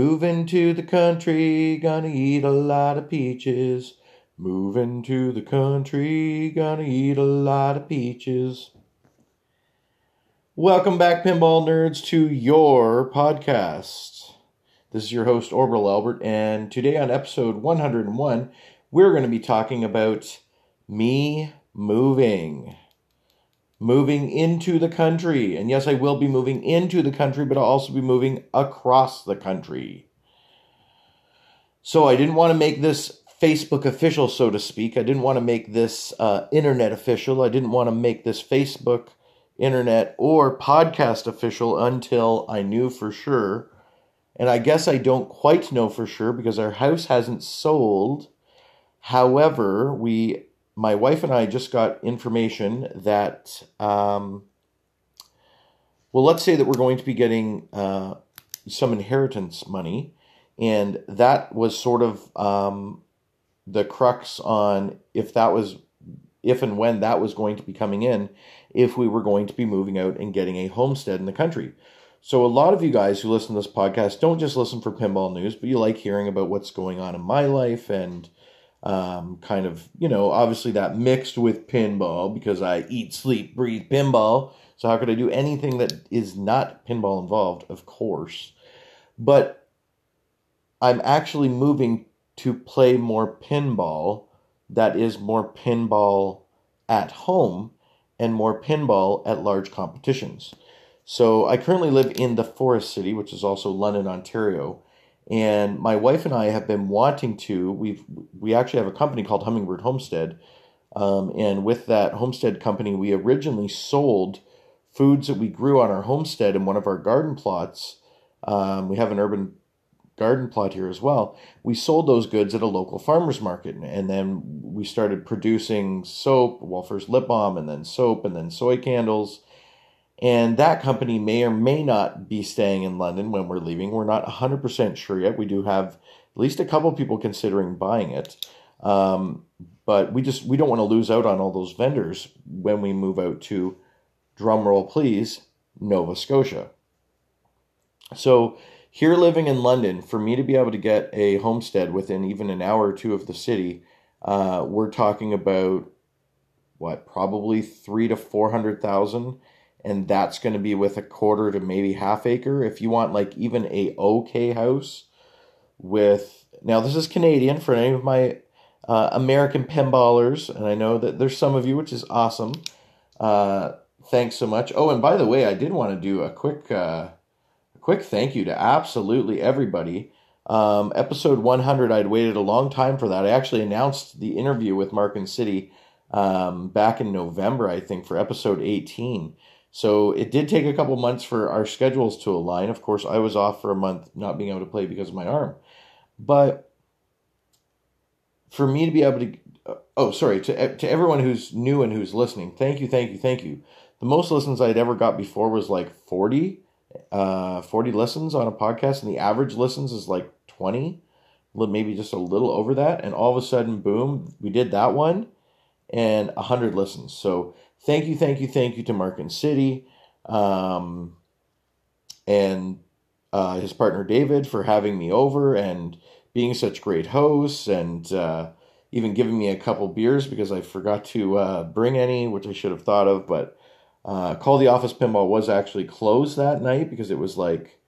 Moving to the country, gonna eat a lot of peaches. Moving to the country, gonna eat a lot of peaches. Welcome back, pinball nerds, to your podcast. This is your host, Orbital Albert, and today on episode 101, we're going to be talking about me moving. Moving into the country. And yes, I will be moving into the country, but I'll also be moving across the country. So I didn't want to make this Facebook official, so to speak. I didn't want to make this uh, internet official. I didn't want to make this Facebook, internet, or podcast official until I knew for sure. And I guess I don't quite know for sure because our house hasn't sold. However, we my wife and I just got information that, um, well, let's say that we're going to be getting uh, some inheritance money, and that was sort of um, the crux on if that was, if and when that was going to be coming in, if we were going to be moving out and getting a homestead in the country. So, a lot of you guys who listen to this podcast don't just listen for pinball news, but you like hearing about what's going on in my life and um, kind of, you know, obviously that mixed with pinball because I eat, sleep, breathe pinball. So how could I do anything that is not pinball involved? Of course. But I'm actually moving to play more pinball that is more pinball at home and more pinball at large competitions. So I currently live in the Forest City, which is also London, Ontario. And my wife and I have been wanting to. We've we actually have a company called Hummingbird Homestead, um, and with that homestead company, we originally sold foods that we grew on our homestead in one of our garden plots. Um, we have an urban garden plot here as well. We sold those goods at a local farmers market, and then we started producing soap. Well, first lip balm, and then soap, and then soy candles and that company may or may not be staying in London when we're leaving. We're not 100% sure yet. We do have at least a couple people considering buying it. Um, but we just we don't want to lose out on all those vendors when we move out to drumroll please Nova Scotia. So here living in London, for me to be able to get a homestead within even an hour or two of the city, uh, we're talking about what probably three to four hundred thousand and that's going to be with a quarter to maybe half acre. If you want like even a okay house with now this is Canadian for any of my uh, American pinballers, and I know that there's some of you, which is awesome. Uh, thanks so much. Oh, and by the way, I did want to do a quick uh, a quick thank you to absolutely everybody. Um, episode 100, I'd waited a long time for that. I actually announced the interview with Mark and City um, back in November, I think, for episode 18. So it did take a couple months for our schedules to align. Of course, I was off for a month not being able to play because of my arm. But for me to be able to uh, oh sorry to to everyone who's new and who's listening thank you thank you thank you the most listens i'd ever got before was like 40 uh 40 listens on a podcast and the average listens is like 20 maybe just a little over that and all of a sudden boom we did that one and 100 listens so thank you, thank you, thank you to Mark and City, um, and uh, his partner David for having me over and being such great hosts, and uh, even giving me a couple beers because I forgot to uh, bring any, which I should have thought of. But uh, Call the Office Pinball was actually closed that night because it was like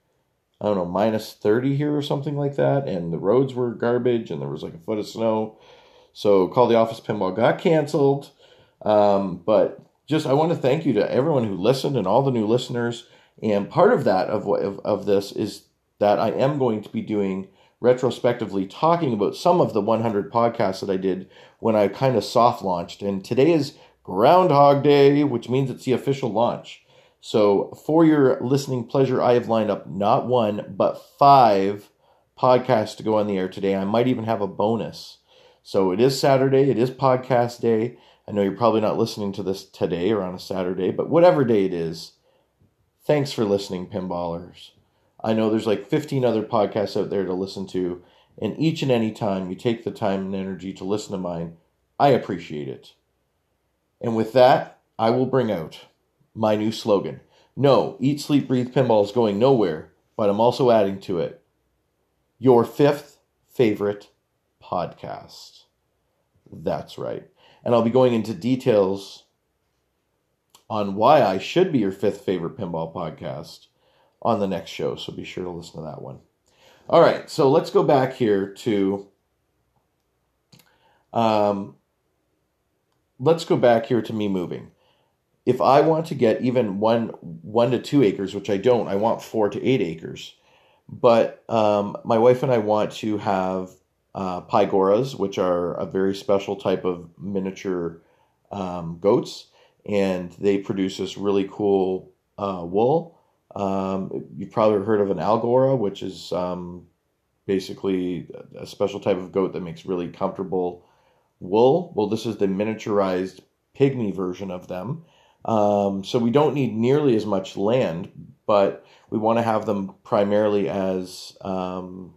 I don't know minus thirty here or something like that, and the roads were garbage, and there was like a foot of snow. So Call the Office Pinball got canceled. Um, but just I want to thank you to everyone who listened and all the new listeners. And part of that of of, of this is that I am going to be doing retrospectively talking about some of the 100 podcasts that I did when I kind of soft launched. And today is Groundhog Day, which means it's the official launch. So, for your listening pleasure, I have lined up not one, but five podcasts to go on the air today. I might even have a bonus. So, it is Saturday, it is podcast day. I know you're probably not listening to this today or on a Saturday, but whatever day it is, thanks for listening, pinballers. I know there's like 15 other podcasts out there to listen to, and each and any time you take the time and energy to listen to mine, I appreciate it. And with that, I will bring out my new slogan. No, Eat, Sleep, Breathe Pinball is going nowhere, but I'm also adding to it. your fifth favorite podcast. That's right. And I'll be going into details on why I should be your fifth favorite pinball podcast on the next show. So be sure to listen to that one. All right, so let's go back here to. Um, let's go back here to me moving. If I want to get even one one to two acres, which I don't, I want four to eight acres. But um, my wife and I want to have uh, pygoras, which are a very special type of miniature um, goats, and they produce this really cool uh, wool. Um, you've probably heard of an angora, which is um, basically a special type of goat that makes really comfortable wool. Well, this is the miniaturized pygmy version of them. Um, so we don't need nearly as much land, but we want to have them primarily as um,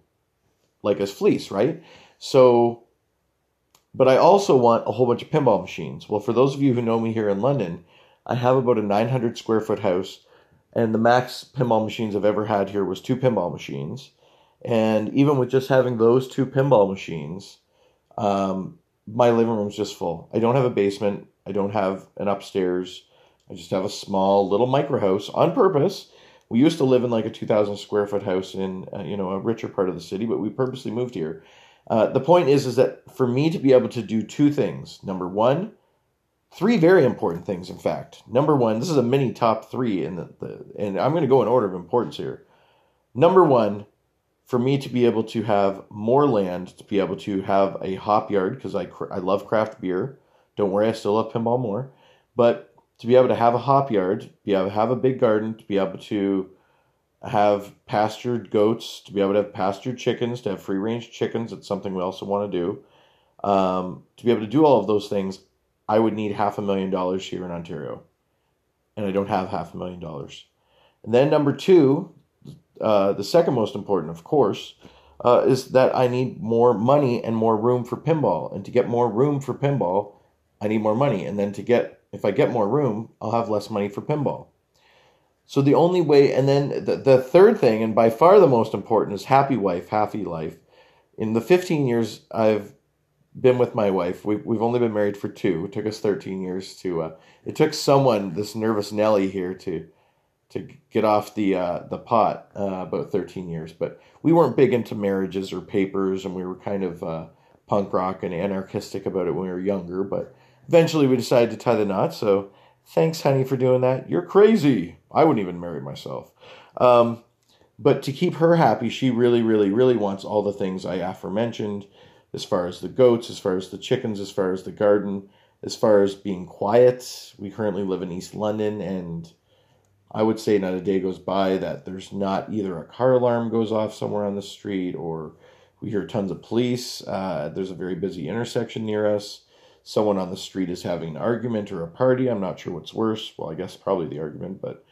like as fleece, right? So, but I also want a whole bunch of pinball machines. Well, for those of you who know me here in London, I have about a 900 square foot house, and the max pinball machines I've ever had here was two pinball machines. And even with just having those two pinball machines, um, my living room's just full. I don't have a basement. I don't have an upstairs. I just have a small little micro house on purpose. We used to live in like a 2,000 square foot house in uh, you know a richer part of the city, but we purposely moved here. Uh, the point is, is that for me to be able to do two things. Number one, three very important things. In fact, number one, this is a mini top three, in the, the and I'm going to go in order of importance here. Number one, for me to be able to have more land, to be able to have a hop yard, because I, I love craft beer. Don't worry, I still love pinball more. But to be able to have a hop yard, to be able to have a big garden, to be able to have pastured goats, to be able to have pastured chickens, to have free range chickens, it's something we also want to do. Um, to be able to do all of those things, I would need half a million dollars here in Ontario. And I don't have half a million dollars. And then number two, uh, the second most important, of course, uh, is that I need more money and more room for pinball. And to get more room for pinball, I need more money. And then to get, if I get more room, I'll have less money for pinball. So the only way, and then the, the third thing, and by far the most important, is happy wife, happy life. In the 15 years I've been with my wife, we, we've only been married for two. It took us 13 years to, uh, it took someone, this nervous Nelly here, to to get off the uh, the pot uh, about 13 years. But we weren't big into marriages or papers, and we were kind of uh, punk rock and anarchistic about it when we were younger. But eventually, we decided to tie the knot. So thanks, honey, for doing that. You're crazy. I wouldn't even marry myself. Um, but to keep her happy, she really, really, really wants all the things I aforementioned, as far as the goats, as far as the chickens, as far as the garden, as far as being quiet. We currently live in East London, and I would say not a day goes by that there's not either a car alarm goes off somewhere on the street or we hear tons of police. Uh, there's a very busy intersection near us. Someone on the street is having an argument or a party. I'm not sure what's worse. Well, I guess probably the argument, but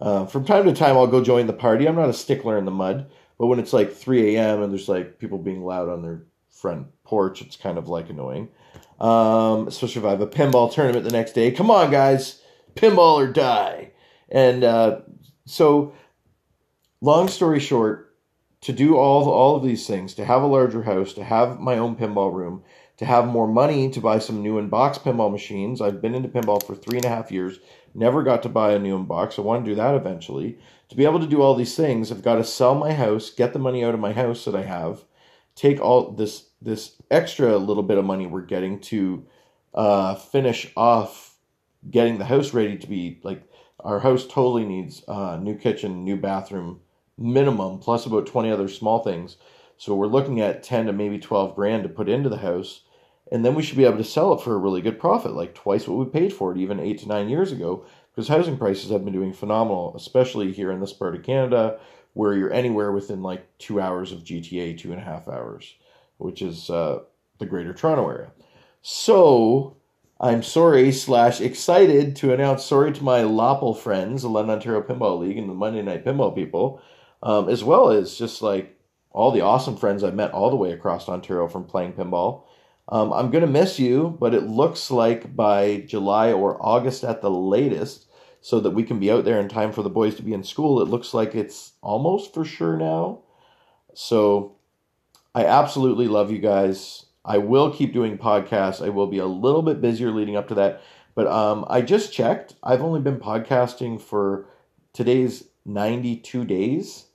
uh, from time to time I'll go join the party. I'm not a stickler in the mud, but when it's like 3 a.m. and there's like people being loud on their front porch, it's kind of like annoying. Um, especially if I have a pinball tournament the next day. Come on, guys, pinball or die. And uh, so, long story short, to do all all of these things, to have a larger house, to have my own pinball room, to have more money to buy some new in-box pinball machines. I've been into pinball for three and a half years, never got to buy a new in-box. I want to do that eventually. To be able to do all these things, I've got to sell my house, get the money out of my house that I have, take all this this extra little bit of money we're getting to uh, finish off getting the house ready to be like our house totally needs a uh, new kitchen, new bathroom, minimum, plus about 20 other small things. So we're looking at 10 to maybe 12 grand to put into the house. And then we should be able to sell it for a really good profit, like twice what we paid for it, even eight to nine years ago, because housing prices have been doing phenomenal, especially here in this part of Canada, where you're anywhere within like two hours of GTA, two and a half hours, which is uh, the greater Toronto area. So I'm sorry slash excited to announce sorry to my Loppel friends, the London Ontario Pinball League and the Monday Night Pinball people, um, as well as just like all the awesome friends I've met all the way across Ontario from playing pinball. Um, I'm going to miss you, but it looks like by July or August at the latest, so that we can be out there in time for the boys to be in school, it looks like it's almost for sure now. So I absolutely love you guys. I will keep doing podcasts. I will be a little bit busier leading up to that. But um, I just checked. I've only been podcasting for today's 92 days.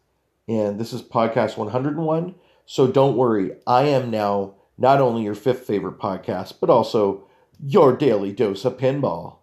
And this is podcast 101. So don't worry. I am now not only your fifth favorite podcast, but also your daily dose of pinball.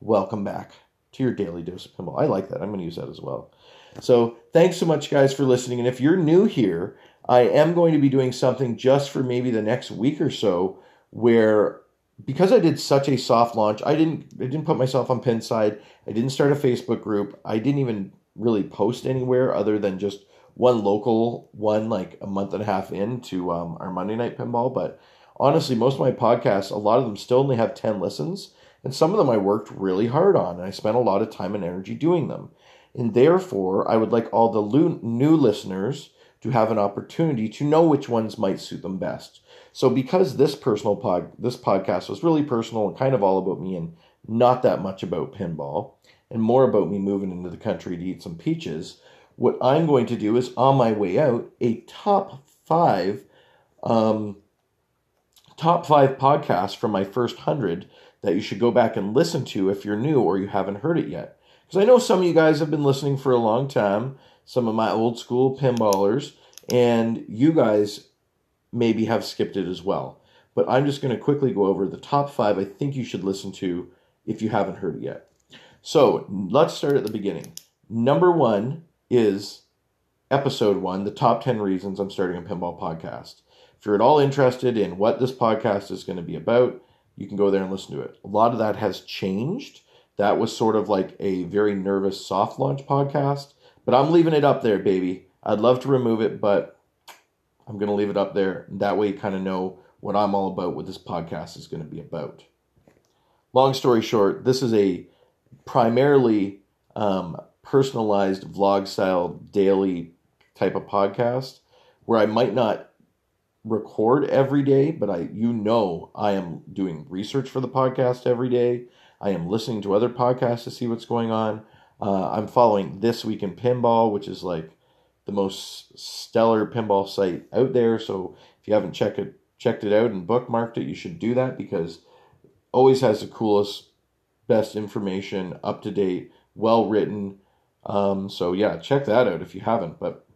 Welcome back to your daily dose of pinball. I like that. I'm going to use that as well. So thanks so much, guys, for listening. And if you're new here, I am going to be doing something just for maybe the next week or so where because I did such a soft launch, I didn't I didn't put myself on Pinside. I didn't start a Facebook group. I didn't even really post anywhere other than just one local one like a month and a half into um, our Monday night pinball. But honestly, most of my podcasts, a lot of them still only have 10 listens. And some of them I worked really hard on. And I spent a lot of time and energy doing them. And therefore, I would like all the new listeners to have an opportunity to know which ones might suit them best. So because this personal pod this podcast was really personal and kind of all about me and not that much about pinball and more about me moving into the country to eat some peaches, what I'm going to do is on my way out a top five um, top five podcasts from my first hundred that you should go back and listen to if you're new or you haven't heard it yet. Because I know some of you guys have been listening for a long time, some of my old school pinballers, and you guys maybe have skipped it as well. But I'm just going to quickly go over the top five I think you should listen to if you haven't heard it yet. So let's start at the beginning. Number one is episode one, the top 10 reasons I'm starting a pinball podcast. If you're at all interested in what this podcast is going to be about, you can go there and listen to it. A lot of that has changed. That was sort of like a very nervous soft launch podcast, but I'm leaving it up there, baby. I'd love to remove it, but I'm going to leave it up there. That way, you kind of know what I'm all about, what this podcast is going to be about. Long story short, this is a primarily um, personalized vlog style daily type of podcast where I might not record every day, but I you know I am doing research for the podcast every day. I am listening to other podcasts to see what's going on. Uh, I'm following This Week in Pinball, which is like the most stellar pinball site out there. So if you haven't checked it checked it out and bookmarked it, you should do that because always has the coolest, best information, up to date, well written. Um, so yeah, check that out if you haven't. But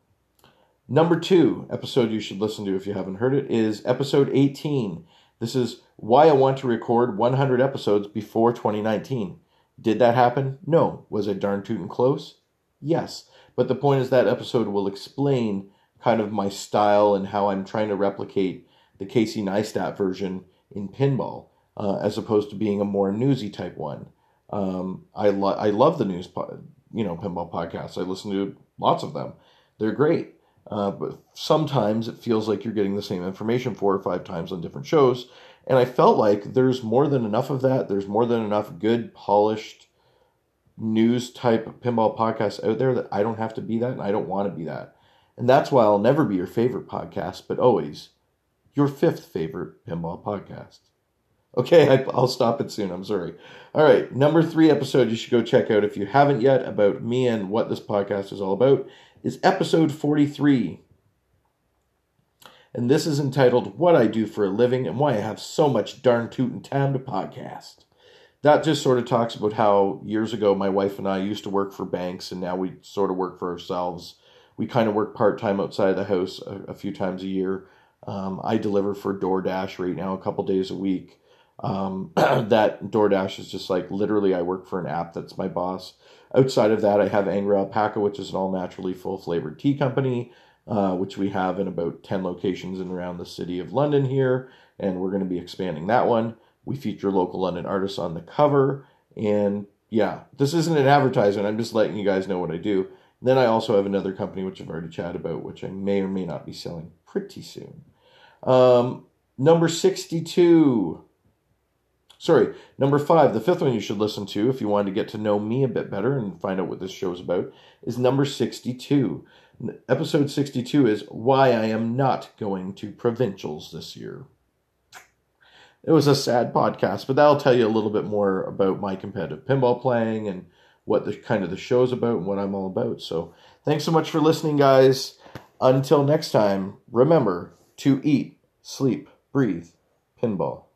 Number two episode you should listen to if you haven't heard it is episode 18. This is why I want to record 100 episodes before 2019. Did that happen? No. Was it darn tootin' close? Yes. But the point is that episode will explain kind of my style and how I'm trying to replicate the Casey Neistat version in pinball, uh, as opposed to being a more newsy type one. Um, I lo- I love the news, po- you know, pinball podcasts. I listen to lots of them. They're great. Uh, but sometimes it feels like you're getting the same information four or five times on different shows. And I felt like there's more than enough of that. There's more than enough good, polished news type pinball podcasts out there that I don't have to be that and I don't want to be that. And that's why I'll never be your favorite podcast, but always your fifth favorite pinball podcast. Okay, I, will stop it soon. I'm sorry. All right, number three episode you should go check out if you haven't yet about me and what this podcast is all about is episode 43. And this is entitled What I Do for a Living and Why I Have So Much Darn Tootin' Time to Podcast. That just sort of talks about how years ago my wife and I used to work for banks and now we sort of work for ourselves. We kind of work part time outside of the house a, a, few times a year. Um, I deliver for DoorDash right now a couple days a week. Um, that DoorDash is just like literally I work for an app that's my boss. Outside of that, I have Angry Alpaca, which is an all naturally full flavored tea company, uh, which we have in about 10 locations in around the city of London here, and we're going to be expanding that one. We feature local London artists on the cover, and yeah, this isn't an advertisement. I'm just letting you guys know what I do. then I also have another company, which I've already chatted about, which I may or may not be selling pretty soon. Um, number 62 Sorry, number five, the fifth one you should listen to if you want to get to know me a bit better and find out what this show is about is number 62. Episode 62 is Why I Am Not Going to Provincials This Year. It was a sad podcast, but that'll tell you a little bit more about my competitive pinball playing and what the kind of the show's about and what I'm all about. So thanks so much for listening, guys. Until next time, remember, to eat, sleep, breathe, pinball.